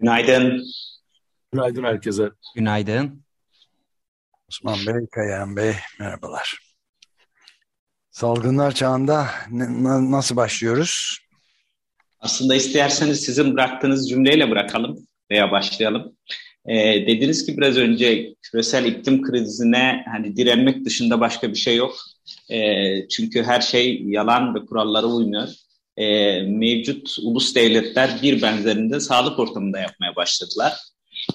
Günaydın. Günaydın herkese. Günaydın. Osman Bey, Kayahan Bey, merhabalar. Salgınlar çağında nasıl başlıyoruz? Aslında isterseniz sizin bıraktığınız cümleyle bırakalım veya başlayalım. Ee, dediniz ki biraz önce küresel iklim krizine hani direnmek dışında başka bir şey yok. Ee, çünkü her şey yalan ve kurallara uymuyor. Ee, mevcut ulus devletler bir benzerinde sağlık ortamında yapmaya başladılar.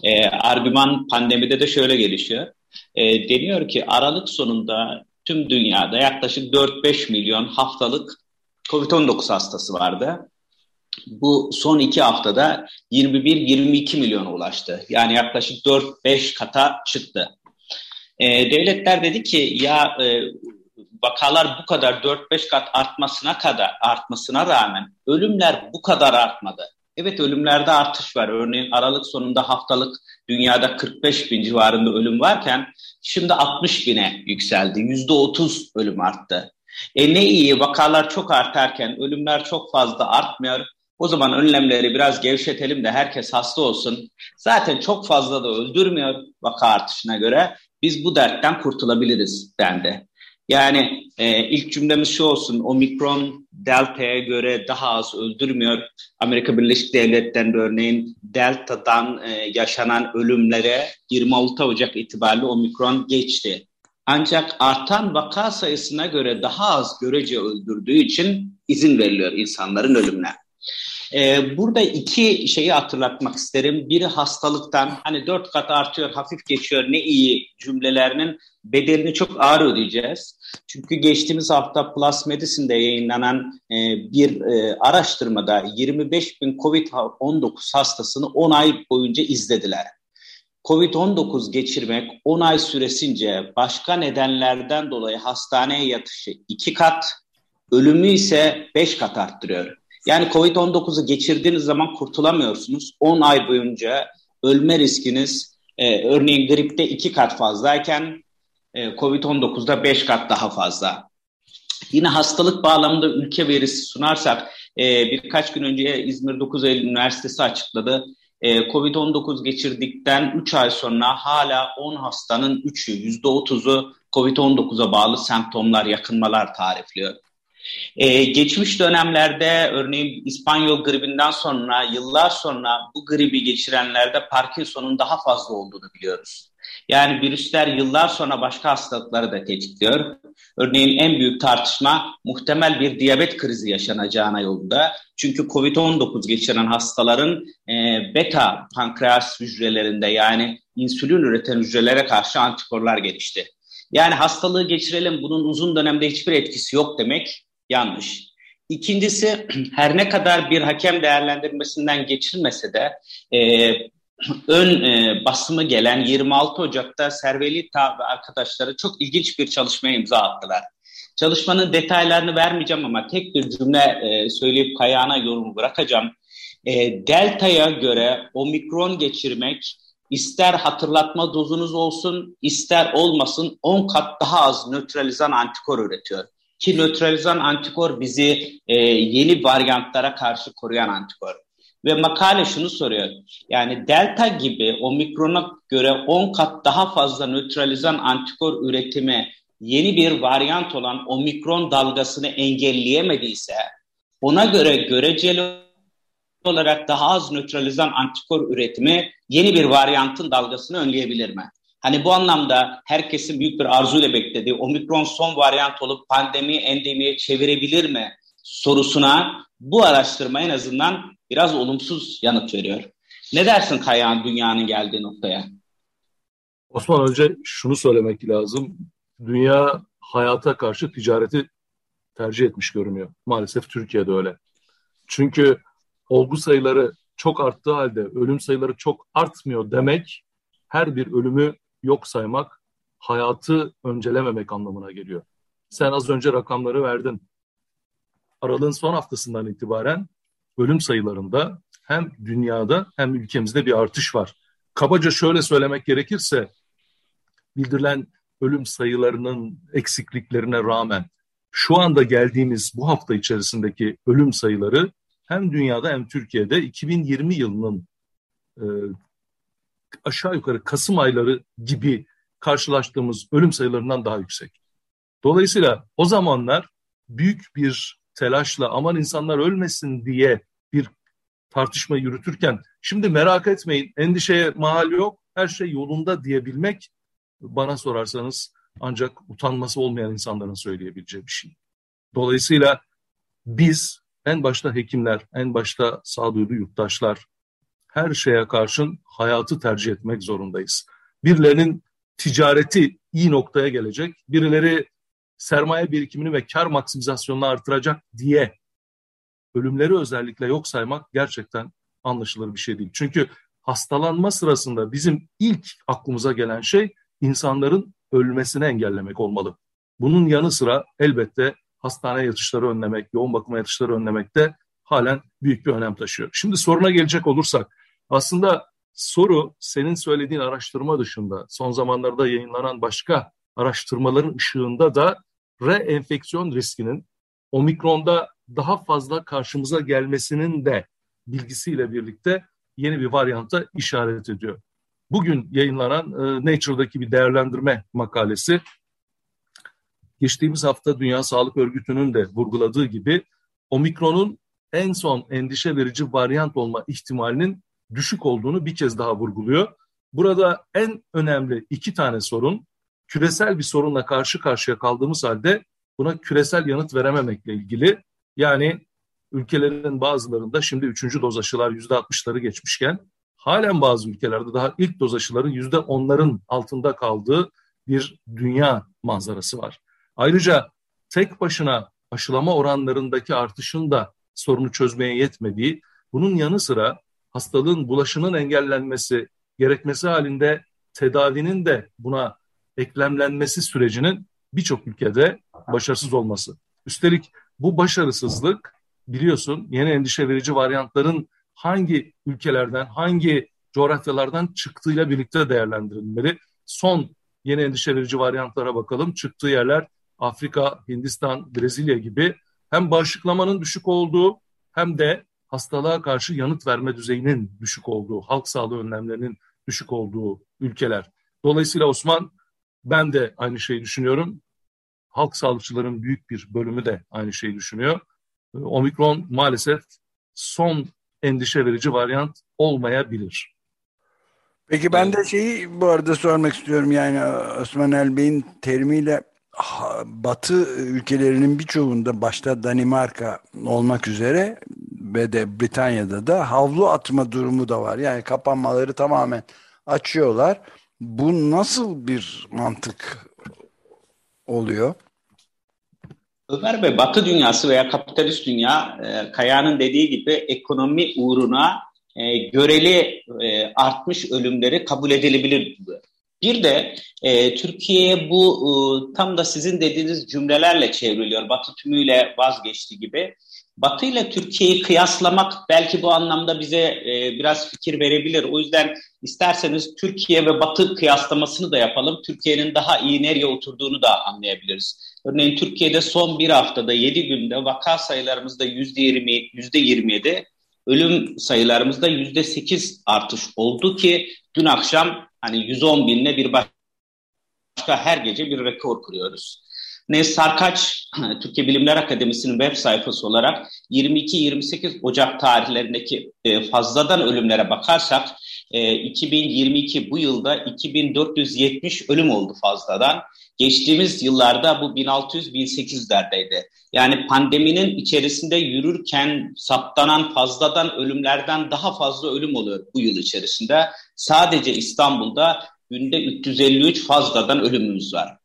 Ee, argüman pandemide de şöyle gelişiyor. Ee, deniyor ki Aralık sonunda tüm dünyada yaklaşık 4-5 milyon haftalık COVID-19 hastası vardı. Bu son iki haftada 21-22 milyona ulaştı. Yani yaklaşık 4-5 kata çıktı. Ee, devletler dedi ki ya e, vakalar bu kadar 4-5 kat artmasına kadar artmasına rağmen ölümler bu kadar artmadı. Evet ölümlerde artış var. Örneğin Aralık sonunda haftalık dünyada 45 bin civarında ölüm varken şimdi 60 bine yükseldi. %30 ölüm arttı. E ne iyi vakalar çok artarken ölümler çok fazla artmıyor. O zaman önlemleri biraz gevşetelim de herkes hasta olsun. Zaten çok fazla da öldürmüyor vaka artışına göre. Biz bu dertten kurtulabiliriz dendi. Yani e, ilk cümlemiz şu olsun, omikron delta'ya göre daha az öldürmüyor. Amerika Birleşik Devletleri'nde örneğin delta'dan e, yaşanan ölümlere 26 Ocak itibariyle omikron geçti. Ancak artan vaka sayısına göre daha az görece öldürdüğü için izin veriliyor insanların ölümüne. Ee, burada iki şeyi hatırlatmak isterim. Biri hastalıktan hani dört kat artıyor, hafif geçiyor ne iyi cümlelerinin bedelini çok ağır ödeyeceğiz. Çünkü geçtiğimiz hafta Plus Medicine'de yayınlanan e, bir e, araştırmada 25 bin COVID-19 hastasını 10 ay boyunca izlediler. Covid-19 geçirmek 10 ay süresince başka nedenlerden dolayı hastaneye yatışı 2 kat, ölümü ise 5 kat arttırıyor. Yani Covid-19'u geçirdiğiniz zaman kurtulamıyorsunuz. 10 ay boyunca ölme riskiniz e, örneğin gripte 2 kat fazlayken e, Covid-19'da 5 kat daha fazla. Yine hastalık bağlamında ülke verisi sunarsak e, birkaç gün önce İzmir 9 Eylül Üniversitesi açıkladı. E, Covid-19 geçirdikten 3 ay sonra hala 10 hastanın 3'ü %30'u Covid-19'a bağlı semptomlar, yakınmalar tarifliyor. Ee, geçmiş dönemlerde örneğin İspanyol gribinden sonra yıllar sonra bu gribi geçirenlerde Parkinson'un daha fazla olduğunu biliyoruz. Yani virüsler yıllar sonra başka hastalıkları da tetikliyor. Örneğin en büyük tartışma muhtemel bir diyabet krizi yaşanacağına yolunda. Çünkü COVID-19 geçiren hastaların e, beta pankreas hücrelerinde yani insülin üreten hücrelere karşı antikorlar gelişti. Yani hastalığı geçirelim bunun uzun dönemde hiçbir etkisi yok demek yanlış. İkincisi her ne kadar bir hakem değerlendirmesinden geçilmese de e, ön e, basımı gelen 26 Ocak'ta Servelita ve arkadaşları çok ilginç bir çalışmaya imza attılar. Çalışmanın detaylarını vermeyeceğim ama tek bir cümle e, söyleyip kayağına yorumu bırakacağım. E, Delta'ya göre omikron geçirmek ister hatırlatma dozunuz olsun ister olmasın 10 kat daha az nötralizan antikor üretiyor. Ki nötralizan antikor bizi e, yeni varyantlara karşı koruyan antikor. Ve makale şunu soruyor. Yani delta gibi omikrona göre 10 kat daha fazla nötralizan antikor üretimi yeni bir varyant olan omikron dalgasını engelleyemediyse ona göre göreceli olarak daha az nötralizan antikor üretimi yeni bir varyantın dalgasını önleyebilir mi? Hani bu anlamda herkesin büyük bir arzuyla beklediği omikron son varyant olup pandemiyi endemiye çevirebilir mi sorusuna bu araştırma en azından biraz olumsuz yanıt veriyor. Ne dersin Kayan dünyanın geldiği noktaya? Osman önce şunu söylemek lazım. Dünya hayata karşı ticareti tercih etmiş görünüyor. Maalesef Türkiye'de öyle. Çünkü olgu sayıları çok arttığı halde ölüm sayıları çok artmıyor demek her bir ölümü yok saymak, hayatı öncelememek anlamına geliyor. Sen az önce rakamları verdin. Aralığın son haftasından itibaren ölüm sayılarında hem dünyada hem ülkemizde bir artış var. Kabaca şöyle söylemek gerekirse bildirilen ölüm sayılarının eksikliklerine rağmen şu anda geldiğimiz bu hafta içerisindeki ölüm sayıları hem dünyada hem Türkiye'de 2020 yılının e, aşağı yukarı Kasım ayları gibi karşılaştığımız ölüm sayılarından daha yüksek. Dolayısıyla o zamanlar büyük bir telaşla aman insanlar ölmesin diye bir tartışma yürütürken şimdi merak etmeyin endişeye mahal yok her şey yolunda diyebilmek bana sorarsanız ancak utanması olmayan insanların söyleyebileceği bir şey. Dolayısıyla biz en başta hekimler, en başta sağduyulu yurttaşlar her şeye karşın hayatı tercih etmek zorundayız. Birilerinin ticareti iyi noktaya gelecek, birileri sermaye birikimini ve kar maksimizasyonunu artıracak diye ölümleri özellikle yok saymak gerçekten anlaşılır bir şey değil. Çünkü hastalanma sırasında bizim ilk aklımıza gelen şey insanların ölmesini engellemek olmalı. Bunun yanı sıra elbette hastane yatışları önlemek, yoğun bakıma yatışları önlemek de halen büyük bir önem taşıyor. Şimdi soruna gelecek olursak aslında soru senin söylediğin araştırma dışında son zamanlarda yayınlanan başka araştırmaların ışığında da reenfeksiyon riskinin omikronda daha fazla karşımıza gelmesinin de bilgisiyle birlikte yeni bir varyanta işaret ediyor. Bugün yayınlanan e, Nature'daki bir değerlendirme makalesi geçtiğimiz hafta Dünya Sağlık Örgütü'nün de vurguladığı gibi omikronun en son endişe verici varyant olma ihtimalinin düşük olduğunu bir kez daha vurguluyor. Burada en önemli iki tane sorun küresel bir sorunla karşı karşıya kaldığımız halde buna küresel yanıt verememekle ilgili. Yani ülkelerin bazılarında şimdi üçüncü doz aşılar yüzde altmışları geçmişken halen bazı ülkelerde daha ilk doz aşıların yüzde onların altında kaldığı bir dünya manzarası var. Ayrıca tek başına aşılama oranlarındaki artışın da sorunu çözmeye yetmediği, bunun yanı sıra hastalığın bulaşının engellenmesi gerekmesi halinde tedavinin de buna eklemlenmesi sürecinin birçok ülkede başarısız olması. Üstelik bu başarısızlık biliyorsun yeni endişe verici varyantların hangi ülkelerden, hangi coğrafyalardan çıktığıyla birlikte değerlendirilmeli. Son yeni endişe verici varyantlara bakalım. Çıktığı yerler Afrika, Hindistan, Brezilya gibi hem bağışıklamanın düşük olduğu hem de hastalığa karşı yanıt verme düzeyinin düşük olduğu, halk sağlığı önlemlerinin düşük olduğu ülkeler. Dolayısıyla Osman ben de aynı şeyi düşünüyorum. Halk sağlıkçıların büyük bir bölümü de aynı şeyi düşünüyor. Omikron maalesef son endişe verici varyant olmayabilir. Peki ben de şeyi bu arada sormak istiyorum yani Osman Elbey'in terimiyle Batı ülkelerinin birçoğunda başta Danimarka olmak üzere ve de Britanya'da da havlu atma durumu da var. Yani kapanmaları tamamen açıyorlar. Bu nasıl bir mantık oluyor? Ömer Bey, Batı dünyası veya kapitalist dünya e, Kaya'nın dediği gibi ekonomi uğruna e, göreli e, artmış ölümleri kabul edilebilir bir de e, Türkiye'ye bu e, tam da sizin dediğiniz cümlelerle çevriliyor. Batı tümüyle vazgeçti gibi. Batı ile Türkiye'yi kıyaslamak belki bu anlamda bize e, biraz fikir verebilir. O yüzden isterseniz Türkiye ve Batı kıyaslamasını da yapalım. Türkiye'nin daha iyi nereye oturduğunu da anlayabiliriz. Örneğin Türkiye'de son bir haftada 7 günde vaka sayılarımızda %20, %27, ölüm sayılarımızda %8 artış oldu ki dün akşam Hani 110 binle bir başka her gece bir rekor kuruyoruz. Ne Sarkaç, Türkiye Bilimler Akademisi'nin web sayfası olarak 22-28 Ocak tarihlerindeki e, fazladan ölümlere bakarsak 2022 e, bu yılda 2470 ölüm oldu fazladan. Geçtiğimiz yıllarda bu 1600-1800'lerdeydi. Yani pandeminin içerisinde yürürken saptanan fazladan ölümlerden daha fazla ölüm oluyor bu yıl içerisinde. Sadece İstanbul'da günde 353 fazladan ölümümüz var.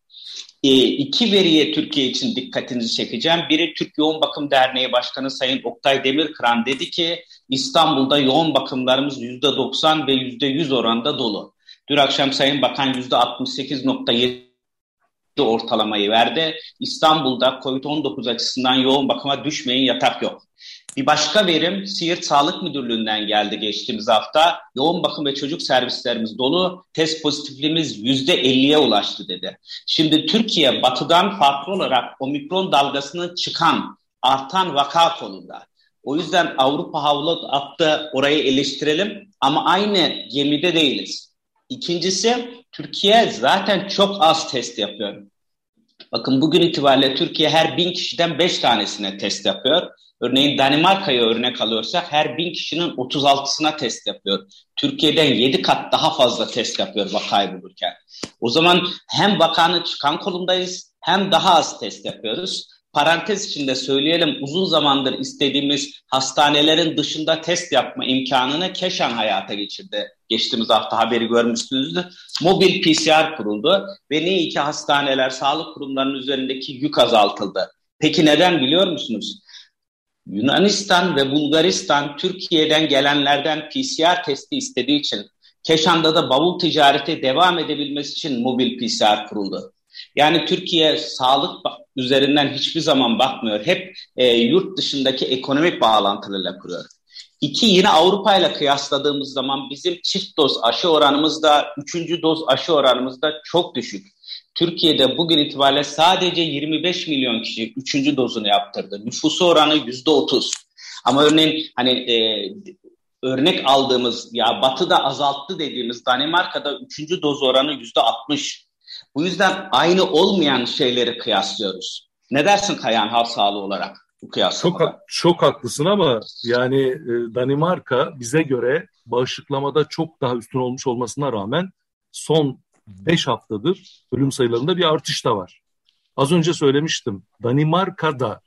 E, iki veriye Türkiye için dikkatinizi çekeceğim. Biri Türk Yoğun Bakım Derneği Başkanı Sayın Oktay Demirkıran dedi ki İstanbul'da yoğun bakımlarımız %90 ve %100 oranda dolu. Dün akşam Sayın Bakan %68.7 ortalamayı verdi. İstanbul'da COVID-19 açısından yoğun bakıma düşmeyin yatak yok. Bir başka verim Siirt Sağlık Müdürlüğü'nden geldi geçtiğimiz hafta. Yoğun bakım ve çocuk servislerimiz dolu. Test pozitifliğimiz %50'ye ulaştı dedi. Şimdi Türkiye batıdan farklı olarak omikron dalgasını çıkan, artan vaka konunda. O yüzden Avrupa havlu attı orayı eleştirelim ama aynı gemide değiliz. İkincisi Türkiye zaten çok az test yapıyor. Bakın bugün itibariyle Türkiye her bin kişiden beş tanesine test yapıyor. Örneğin Danimarka'ya örnek alıyorsak her bin kişinin 36'sına test yapıyor. Türkiye'den 7 kat daha fazla test yapıyor vakayı bulurken. O zaman hem vakanın çıkan kolundayız hem daha az test yapıyoruz. Parantez içinde söyleyelim uzun zamandır istediğimiz hastanelerin dışında test yapma imkanını Keşan hayata geçirdi. Geçtiğimiz hafta haberi görmüşsünüzdür. Mobil PCR kuruldu ve ne iyi ki hastaneler, sağlık kurumlarının üzerindeki yük azaltıldı. Peki neden biliyor musunuz? Yunanistan ve Bulgaristan Türkiye'den gelenlerden PCR testi istediği için Keşan'da da bavul ticareti devam edebilmesi için mobil PCR kuruldu. Yani Türkiye sağlık üzerinden hiçbir zaman bakmıyor. Hep e, yurt dışındaki ekonomik bağlantılarıyla kuruyor. İki yine Avrupa ile kıyasladığımız zaman bizim çift doz aşı oranımız da üçüncü doz aşı oranımız da çok düşük. Türkiye'de bugün itibariyle sadece 25 milyon kişi üçüncü dozunu yaptırdı. Nüfusu oranı yüzde otuz. Ama örneğin hani e, örnek aldığımız ya batıda azalttı dediğimiz Danimarka'da üçüncü doz oranı yüzde altmış. Bu yüzden aynı olmayan şeyleri kıyaslıyoruz. Ne dersin Kayan halk sağlığı olarak bu kıyaslamada? Çok, çok haklısın ama yani e, Danimarka bize göre bağışıklamada çok daha üstün olmuş olmasına rağmen son 5 haftadır ölüm sayılarında bir artış da var. Az önce söylemiştim. Danimarka'da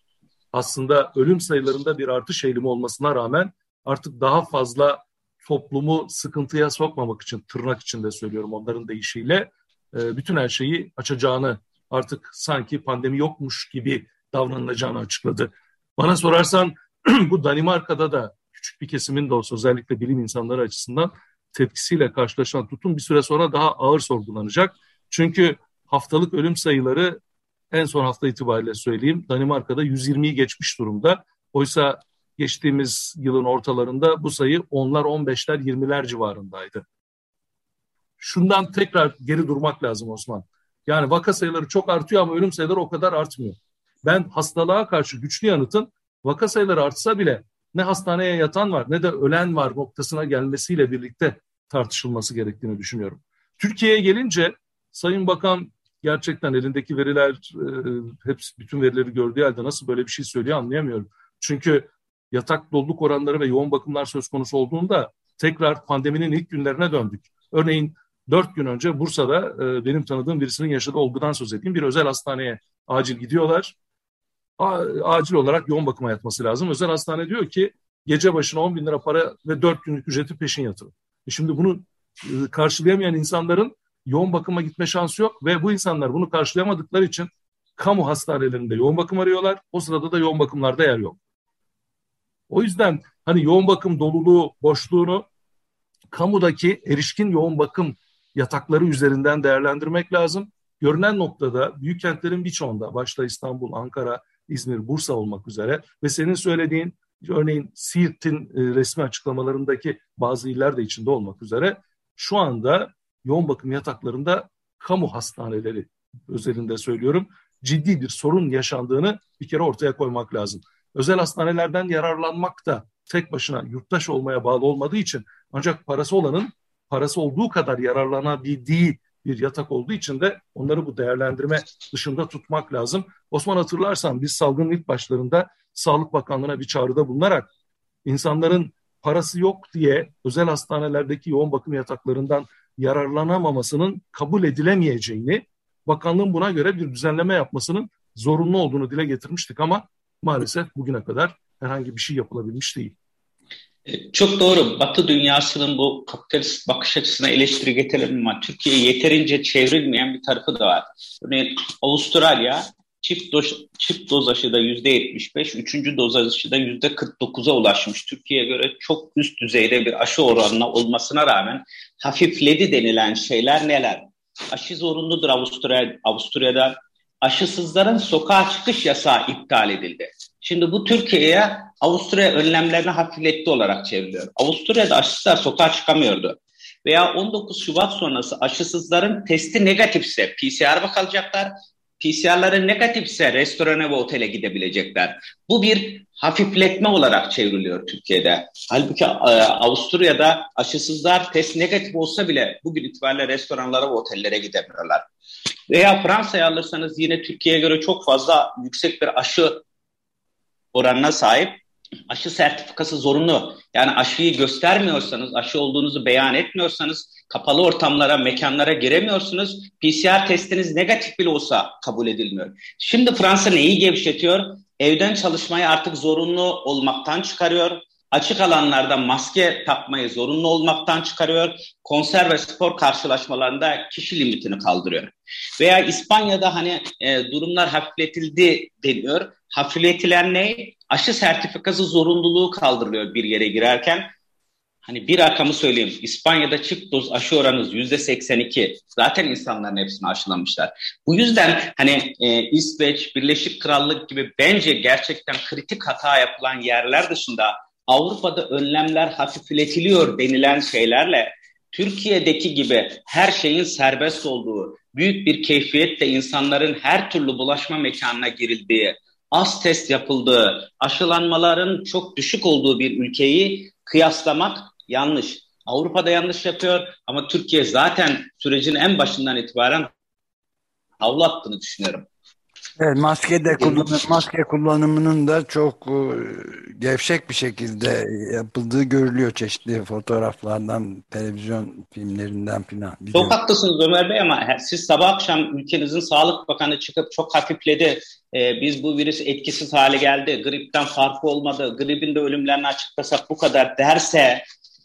aslında ölüm sayılarında bir artış eğilimi olmasına rağmen artık daha fazla toplumu sıkıntıya sokmamak için tırnak içinde söylüyorum onların deyişiyle e, bütün her şeyi açacağını artık sanki pandemi yokmuş gibi davranılacağını açıkladı. Bana sorarsan bu Danimarka'da da küçük bir kesimin de olsa özellikle bilim insanları açısından tepkisiyle karşılaşan tutum bir süre sonra daha ağır sorgulanacak. Çünkü haftalık ölüm sayıları en son hafta itibariyle söyleyeyim Danimarka'da 120'yi geçmiş durumda. Oysa geçtiğimiz yılın ortalarında bu sayı onlar 15'ler 20'ler civarındaydı. Şundan tekrar geri durmak lazım Osman. Yani vaka sayıları çok artıyor ama ölüm sayıları o kadar artmıyor. Ben hastalığa karşı güçlü yanıtın vaka sayıları artsa bile ne hastaneye yatan var ne de ölen var noktasına gelmesiyle birlikte tartışılması gerektiğini düşünüyorum. Türkiye'ye gelince Sayın Bakan gerçekten elindeki veriler e, hepsi bütün verileri gördüğü halde nasıl böyle bir şey söylüyor anlayamıyorum. Çünkü yatak doluluk oranları ve yoğun bakımlar söz konusu olduğunda tekrar pandeminin ilk günlerine döndük. Örneğin dört gün önce Bursa'da e, benim tanıdığım birisinin yaşadığı olgudan söz edeyim. Bir özel hastaneye acil gidiyorlar acil olarak yoğun bakıma yatması lazım. Özel hastane diyor ki gece başına 10 bin lira para ve 4 günlük ücreti peşin yatırın. E şimdi bunu e, karşılayamayan insanların yoğun bakıma gitme şansı yok ve bu insanlar bunu karşılayamadıkları için kamu hastanelerinde yoğun bakım arıyorlar. O sırada da yoğun bakımlarda yer yok. O yüzden hani yoğun bakım doluluğu, boşluğunu kamudaki erişkin yoğun bakım yatakları üzerinden değerlendirmek lazım. Görünen noktada büyük kentlerin birçoğunda başta İstanbul, Ankara, İzmir, Bursa olmak üzere ve senin söylediğin örneğin Siirt'in e, resmi açıklamalarındaki bazı iller de içinde olmak üzere şu anda yoğun bakım yataklarında kamu hastaneleri özelinde söylüyorum ciddi bir sorun yaşandığını bir kere ortaya koymak lazım. Özel hastanelerden yararlanmak da tek başına yurttaş olmaya bağlı olmadığı için ancak parası olanın parası olduğu kadar yararlanabildiği bir yatak olduğu için de onları bu değerlendirme dışında tutmak lazım. Osman hatırlarsan biz salgının ilk başlarında Sağlık Bakanlığı'na bir çağrıda bulunarak insanların parası yok diye özel hastanelerdeki yoğun bakım yataklarından yararlanamamasının kabul edilemeyeceğini, bakanlığın buna göre bir düzenleme yapmasının zorunlu olduğunu dile getirmiştik ama maalesef bugüne kadar herhangi bir şey yapılabilmiş değil. E, çok doğru. Batı dünyasının bu kapitalist bakış açısına eleştiri getirelim ama Türkiye yeterince çevrilmeyen bir tarafı da var. Örneğin Avustralya çift doz, çift doz aşıda yüzde 75, üçüncü doz aşıda yüzde 49'a ulaşmış. Türkiye'ye göre çok üst düzeyde bir aşı oranına olmasına rağmen hafifledi denilen şeyler neler? Aşı zorunludur Avusturya, Avusturya'da. Aşısızların sokağa çıkış yasağı iptal edildi. Şimdi bu Türkiye'ye Avusturya önlemlerini hafifletti olarak çevriliyor. Avusturya'da aşısızlar sokağa çıkamıyordu. Veya 19 Şubat sonrası aşısızların testi negatifse PCR kalacaklar. PCR'ları negatifse restorana ve otele gidebilecekler. Bu bir hafifletme olarak çevriliyor Türkiye'de. Halbuki e, Avusturya'da aşısızlar test negatif olsa bile bugün itibariyle restoranlara ve otellere gidemiyorlar. Veya Fransa'ya alırsanız yine Türkiye'ye göre çok fazla yüksek bir aşı oranına sahip aşı sertifikası zorunlu. Yani aşıyı göstermiyorsanız, aşı olduğunuzu beyan etmiyorsanız kapalı ortamlara, mekanlara giremiyorsunuz. PCR testiniz negatif bile olsa kabul edilmiyor. Şimdi Fransa neyi gevşetiyor? Evden çalışmayı artık zorunlu olmaktan çıkarıyor. Açık alanlarda maske takmayı zorunlu olmaktan çıkarıyor. Konser ve spor karşılaşmalarında kişi limitini kaldırıyor. Veya İspanya'da hani e, durumlar hafifletildi deniyor. Hafifletilen ne? Aşı sertifikası zorunluluğu kaldırılıyor bir yere girerken. Hani bir rakamı söyleyeyim. İspanya'da çift doz aşı oranınız yüzde 82. Zaten insanların hepsini aşılamışlar. Bu yüzden hani e, İsveç, Birleşik Krallık gibi bence gerçekten kritik hata yapılan yerler dışında Avrupa'da önlemler hafifletiliyor denilen şeylerle Türkiye'deki gibi her şeyin serbest olduğu, büyük bir keyfiyetle insanların her türlü bulaşma mekanına girildiği, az test yapıldığı, aşılanmaların çok düşük olduğu bir ülkeyi kıyaslamak yanlış. Avrupa'da yanlış yapıyor ama Türkiye zaten sürecin en başından itibaren havlu attığını düşünüyorum. Evet, maske de kullanım, maske kullanımının da çok e, gevşek bir şekilde yapıldığı görülüyor çeşitli fotoğraflardan, televizyon filmlerinden filan. Çok haklısınız Ömer Bey ama siz sabah akşam ülkenizin Sağlık Bakanı çıkıp çok hafifledi. Ee, biz bu virüs etkisiz hale geldi. Gripten farkı olmadı. Gripin de ölümlerini açıklasak bu kadar derse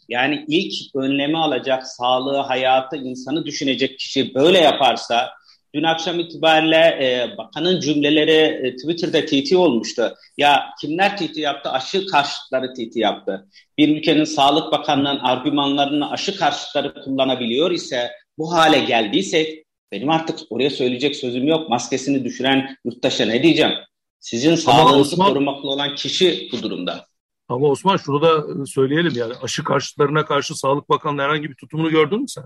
yani ilk önlemi alacak sağlığı, hayatı, insanı düşünecek kişi böyle yaparsa Dün akşam itibariyle e, bakanın cümleleri e, Twitter'da TT olmuştu. Ya kimler TT yaptı? Aşı karşıtları TT yaptı. Bir ülkenin Sağlık Bakanlığı'nın argümanlarını aşı karşıtları kullanabiliyor ise bu hale geldiyse benim artık oraya söyleyecek sözüm yok. Maskesini düşüren yurttaşa ne diyeceğim? Sizin sağlığınızı Osman, korumakla olan kişi bu durumda. Ama Osman şunu da söyleyelim yani aşı karşıtlarına karşı Sağlık Bakanlığı herhangi bir tutumunu gördün mü sen?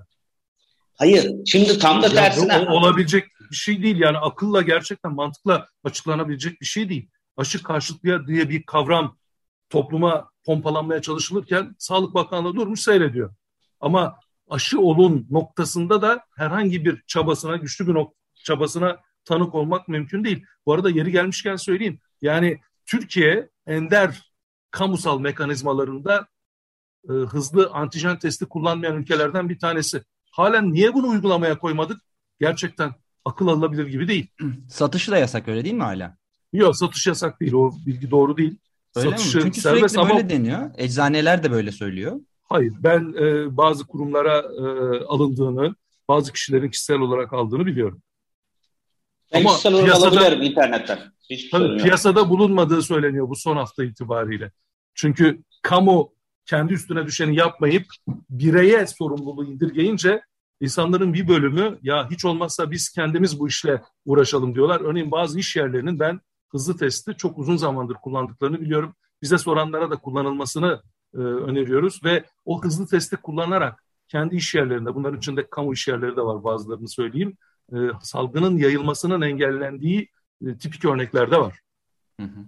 Hayır. Şimdi tam da tersine. Yani olabilecek bir şey değil. Yani akılla gerçekten mantıkla açıklanabilecek bir şey değil. Aşı karşıtlığı diye bir kavram topluma pompalanmaya çalışılırken Sağlık Bakanlığı durmuş seyrediyor. Ama aşı olun noktasında da herhangi bir çabasına, güçlü bir çabasına tanık olmak mümkün değil. Bu arada yeri gelmişken söyleyeyim. Yani Türkiye ender kamusal mekanizmalarında e, hızlı antijen testi kullanmayan ülkelerden bir tanesi. Halen niye bunu uygulamaya koymadık? Gerçekten akıl alınabilir gibi değil. Satışı da yasak öyle değil mi hala? Yok satış yasak değil. O bilgi doğru değil. Öyle Satışı mi? Çünkü sürekli ama... böyle deniyor. Eczaneler de böyle söylüyor. Hayır. Ben e, bazı kurumlara e, alındığını, bazı kişilerin kişisel olarak aldığını biliyorum. Ben ama piyasada, alabilirim internetten. Hiçbir tabii, piyasada bulunmadığı söyleniyor bu son hafta itibariyle. Çünkü kamu kendi üstüne düşeni yapmayıp bireye sorumluluğu indirgeyince insanların bir bölümü ya hiç olmazsa biz kendimiz bu işle uğraşalım diyorlar. Örneğin bazı iş yerlerinin ben hızlı testi çok uzun zamandır kullandıklarını biliyorum. Bize soranlara da kullanılmasını e, öneriyoruz ve o hızlı testi kullanarak kendi iş yerlerinde, bunların içinde kamu iş yerleri de var bazılarını söyleyeyim, e, salgının yayılmasının engellendiği e, tipik örnekler de var. Hı hı.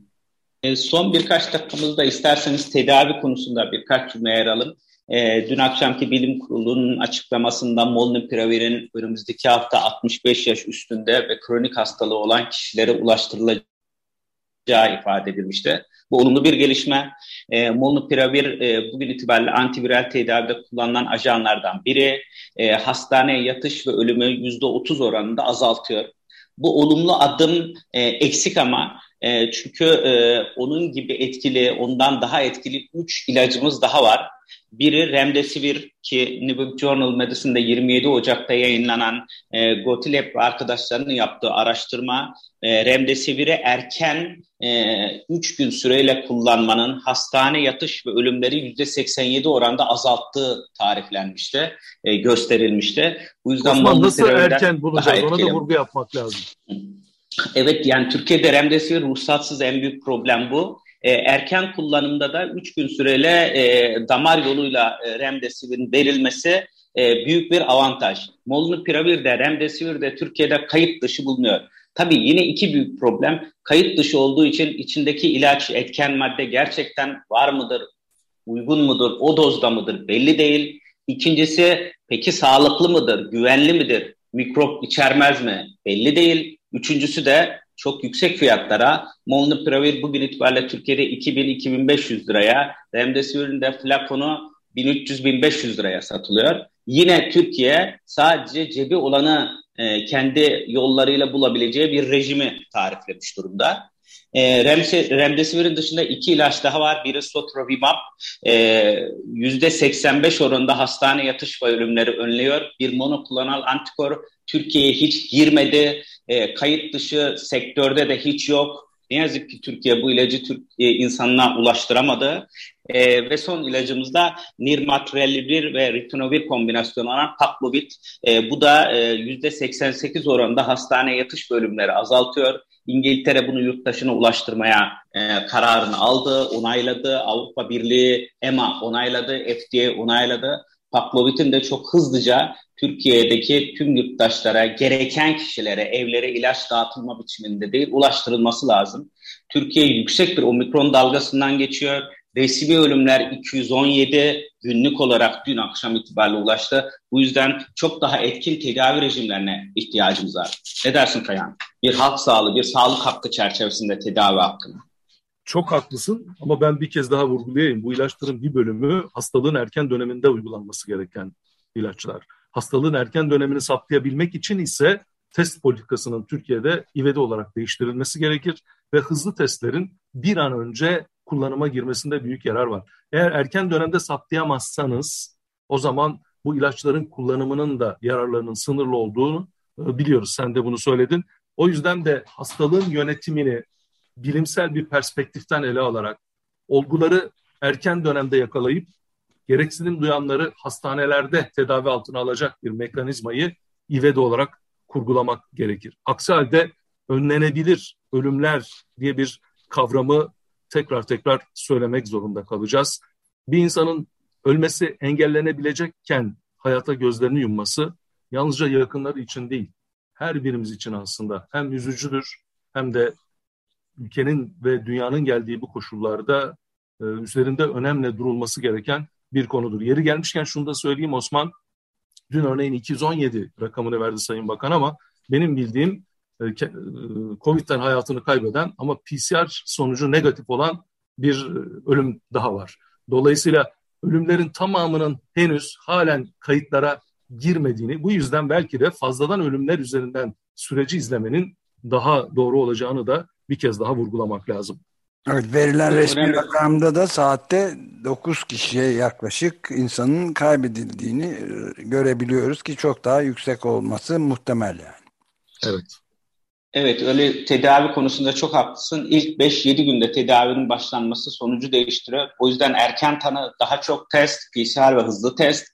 E, son birkaç dakikamızda isterseniz tedavi konusunda birkaç cümle ayıralım. E, dün akşamki bilim kurulunun açıklamasında molnupiravir'in önümüzdeki hafta 65 yaş üstünde ve kronik hastalığı olan kişilere ulaştırılacağı ifade edilmişti. Bu olumlu bir gelişme. E, molnupiravir bugün itibariyle antiviral tedavide kullanılan ajanlardan biri. E, hastaneye yatış ve ölümü %30 oranında azaltıyor. Bu olumlu adım e, eksik ama E, çünkü e, onun gibi etkili, ondan daha etkili 3 ilacımız daha var. Biri Remdesivir ki New York Journal Medicine'de 27 Ocak'ta yayınlanan e, Gotilep arkadaşlarının yaptığı araştırma e, Remdesivir'i erken e, 3 gün süreyle kullanmanın hastane yatış ve ölümleri %87 oranda azalttığı tariflenmişti, e, gösterilmişti. Bu yüzden Osman nasıl erken bulacağız ona da vurgu yapmak lazım. Evet yani Türkiye'de remdesivir ruhsatsız en büyük problem bu. E, erken kullanımda da 3 gün süreyle e, damar yoluyla e, remdesivirin verilmesi e, büyük bir avantaj. Molnupiravir de remdesivir de Türkiye'de kayıt dışı bulunuyor. Tabii yine iki büyük problem. Kayıt dışı olduğu için içindeki ilaç, etken madde gerçekten var mıdır, uygun mudur, o dozda mıdır belli değil. İkincisi peki sağlıklı mıdır, güvenli midir, mikrop içermez mi belli değil. Üçüncüsü de çok yüksek fiyatlara Molnupiravir bugün itibariyle Türkiye'de 2000-2500 liraya, Remdesivir'in de flakonu 1300-1500 liraya satılıyor. Yine Türkiye sadece cebi olanı e, kendi yollarıyla bulabileceği bir rejimi tariflemiş durumda. E, Remdesivir'in dışında iki ilaç daha var. Biri Sotrovimab. E, %85 oranında hastane yatış ve ölümleri önlüyor. Bir monoklonal antikor Türkiye'ye hiç girmedi. E, kayıt dışı sektörde de hiç yok. Ne yazık ki Türkiye bu ilacı Türk e, insanına ulaştıramadı. E, ve son ilacımız da Nirmatrelvir ve Ritonavir kombinasyonu olan Paxlovid. E, bu da e, %88 oranında hastane yatış bölümleri azaltıyor. İngiltere bunu yurttaşına ulaştırmaya e, kararını aldı, onayladı. Avrupa Birliği EMA onayladı, FDA onayladı. Paxlovid'in de çok hızlıca Türkiye'deki tüm yurttaşlara, gereken kişilere, evlere ilaç dağıtılma biçiminde değil, ulaştırılması lazım. Türkiye yüksek bir omikron dalgasından geçiyor. Resmi ölümler 217 günlük olarak dün akşam itibariyle ulaştı. Bu yüzden çok daha etkin tedavi rejimlerine ihtiyacımız var. Ne dersin Kayan? Bir halk sağlığı, bir sağlık hakkı çerçevesinde tedavi hakkını. Çok haklısın ama ben bir kez daha vurgulayayım. Bu ilaçların bir bölümü hastalığın erken döneminde uygulanması gereken ilaçlar. Hastalığın erken dönemini saptayabilmek için ise test politikasının Türkiye'de ivedi olarak değiştirilmesi gerekir ve hızlı testlerin bir an önce kullanıma girmesinde büyük yarar var. Eğer erken dönemde saptayamazsanız o zaman bu ilaçların kullanımının da yararlarının sınırlı olduğunu e, biliyoruz. Sen de bunu söyledin. O yüzden de hastalığın yönetimini bilimsel bir perspektiften ele alarak olguları erken dönemde yakalayıp gereksinim duyanları hastanelerde tedavi altına alacak bir mekanizmayı ivedi olarak kurgulamak gerekir. Aksi halde önlenebilir ölümler diye bir kavramı tekrar tekrar söylemek zorunda kalacağız. Bir insanın ölmesi engellenebilecekken hayata gözlerini yumması yalnızca yakınları için değil, her birimiz için aslında hem üzücüdür hem de ülkenin ve dünyanın geldiği bu koşullarda e, üzerinde önemli durulması gereken bir konudur. Yeri gelmişken şunu da söyleyeyim Osman. Dün örneğin 217 rakamını verdi Sayın Bakan ama benim bildiğim e, e, Covid'den hayatını kaybeden ama PCR sonucu negatif olan bir e, ölüm daha var. Dolayısıyla ölümlerin tamamının henüz halen kayıtlara girmediğini, bu yüzden belki de fazladan ölümler üzerinden süreci izlemenin daha doğru olacağını da bir kez daha vurgulamak lazım. Evet, verilen resmi rakamda da saatte 9 kişiye yaklaşık insanın kaybedildiğini görebiliyoruz ki çok daha yüksek olması muhtemel yani. Evet. Evet öyle tedavi konusunda çok haklısın. İlk 5-7 günde tedavinin başlanması sonucu değiştiriyor. O yüzden erken tanı, daha çok test, PCR ve hızlı test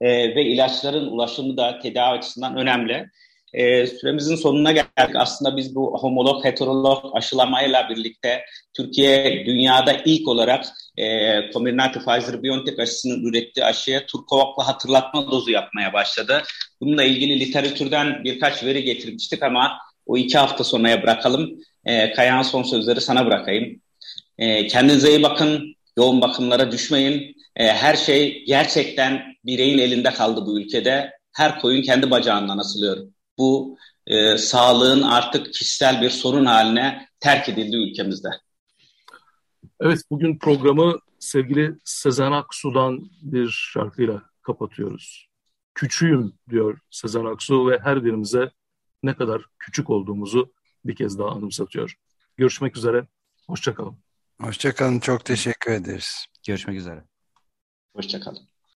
e, ve ilaçların ulaşımı da tedavi açısından önemli. E, süremizin sonuna geldik. Aslında biz bu homolog heterolog aşılamayla birlikte Türkiye dünyada ilk olarak e, Comirnaty Pfizer-BioNTech aşısının ürettiği aşıya Turkovak'la hatırlatma dozu yapmaya başladı. Bununla ilgili literatürden birkaç veri getirmiştik ama o iki hafta sonraya bırakalım. E, Kayan son sözleri sana bırakayım. E, kendinize iyi bakın. Yoğun bakımlara düşmeyin. E, her şey gerçekten bireyin elinde kaldı bu ülkede. Her koyun kendi bacağından asılıyor. Bu e, sağlığın artık kişisel bir sorun haline terk edildi ülkemizde. Evet, bugün programı sevgili Sezen Aksu'dan bir şarkıyla kapatıyoruz. Küçüğüm diyor Sezen Aksu ve her birimize ne kadar küçük olduğumuzu bir kez daha anımsatıyor. Görüşmek üzere. Hoşçakalın. Hoşçakalın. Çok teşekkür ederiz. Görüşmek üzere. Hoşçakalın.